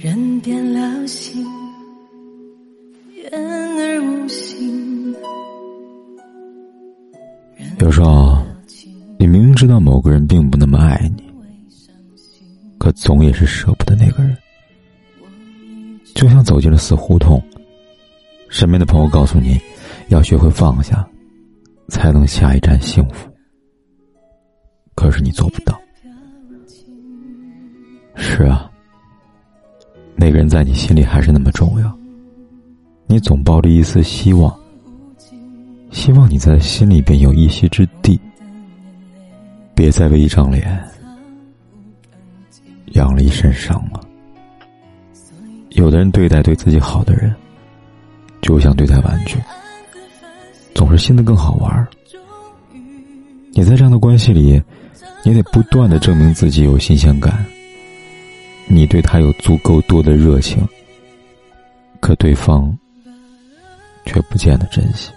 人变了心，言而无信。有时候，你明明知道某个人并不那么爱你。可总也是舍不得那个人，就像走进了死胡同。身边的朋友告诉你，要学会放下，才能下一站幸福。可是你做不到。是啊，人在你心里还是那么重要。你总抱着一丝希望，希望你在心里边有一席之地。别再为一张脸。养了一身伤了。有的人对待对自己好的人，就像对待玩具，总是新的更好玩。你在这样的关系里，你得不断的证明自己有新鲜感。你对他有足够多的热情，可对方却不见得珍惜。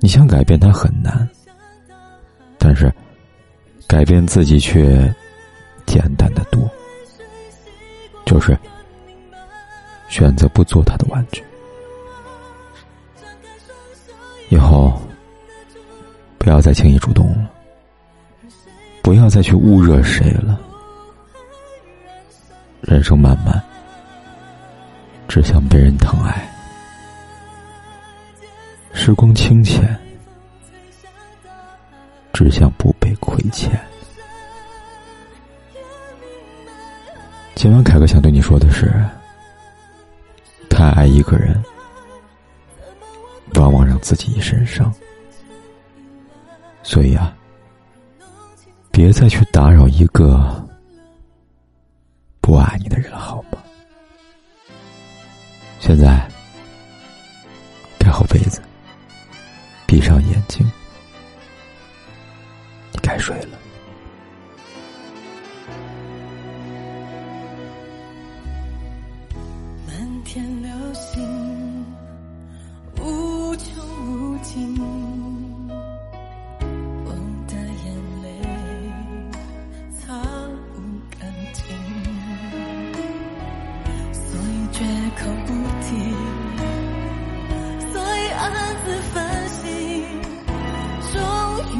你想改变他很难，但是改变自己却。简单的多，就是选择不做他的玩具。以后不要再轻易主动了，不要再去捂热谁了。人生漫漫，只想被人疼爱；时光清浅，只想不被亏欠。今晚凯哥想对你说的是：太爱一个人，往往让自己一身伤。所以啊，别再去打扰一个不爱你的人，好吗？现在盖好被子，闭上眼睛，你该睡了。满天流星口不提，所以暗自反省。终于，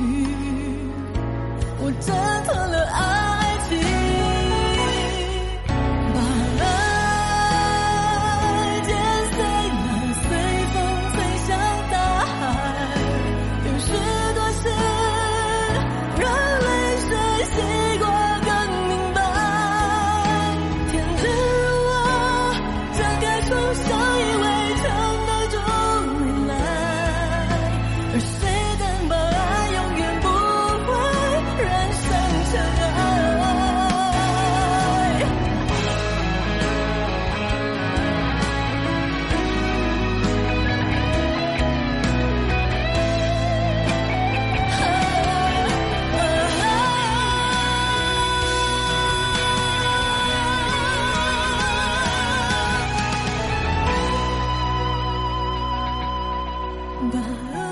我挣脱了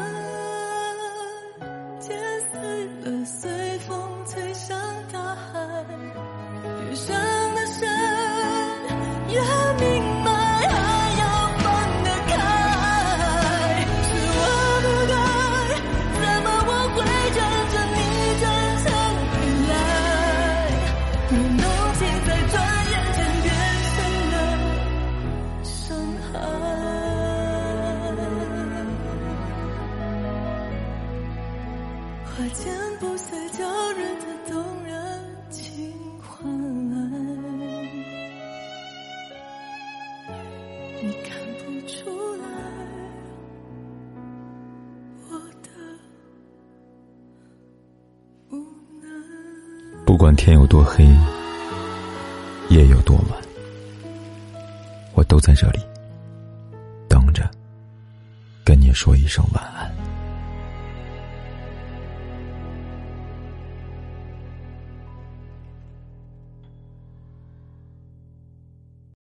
花间不碎，叫人的动人情怀。你看不出来我的无奈。不管天有多黑，夜有多晚，我都在这里等着，跟你说一声晚安。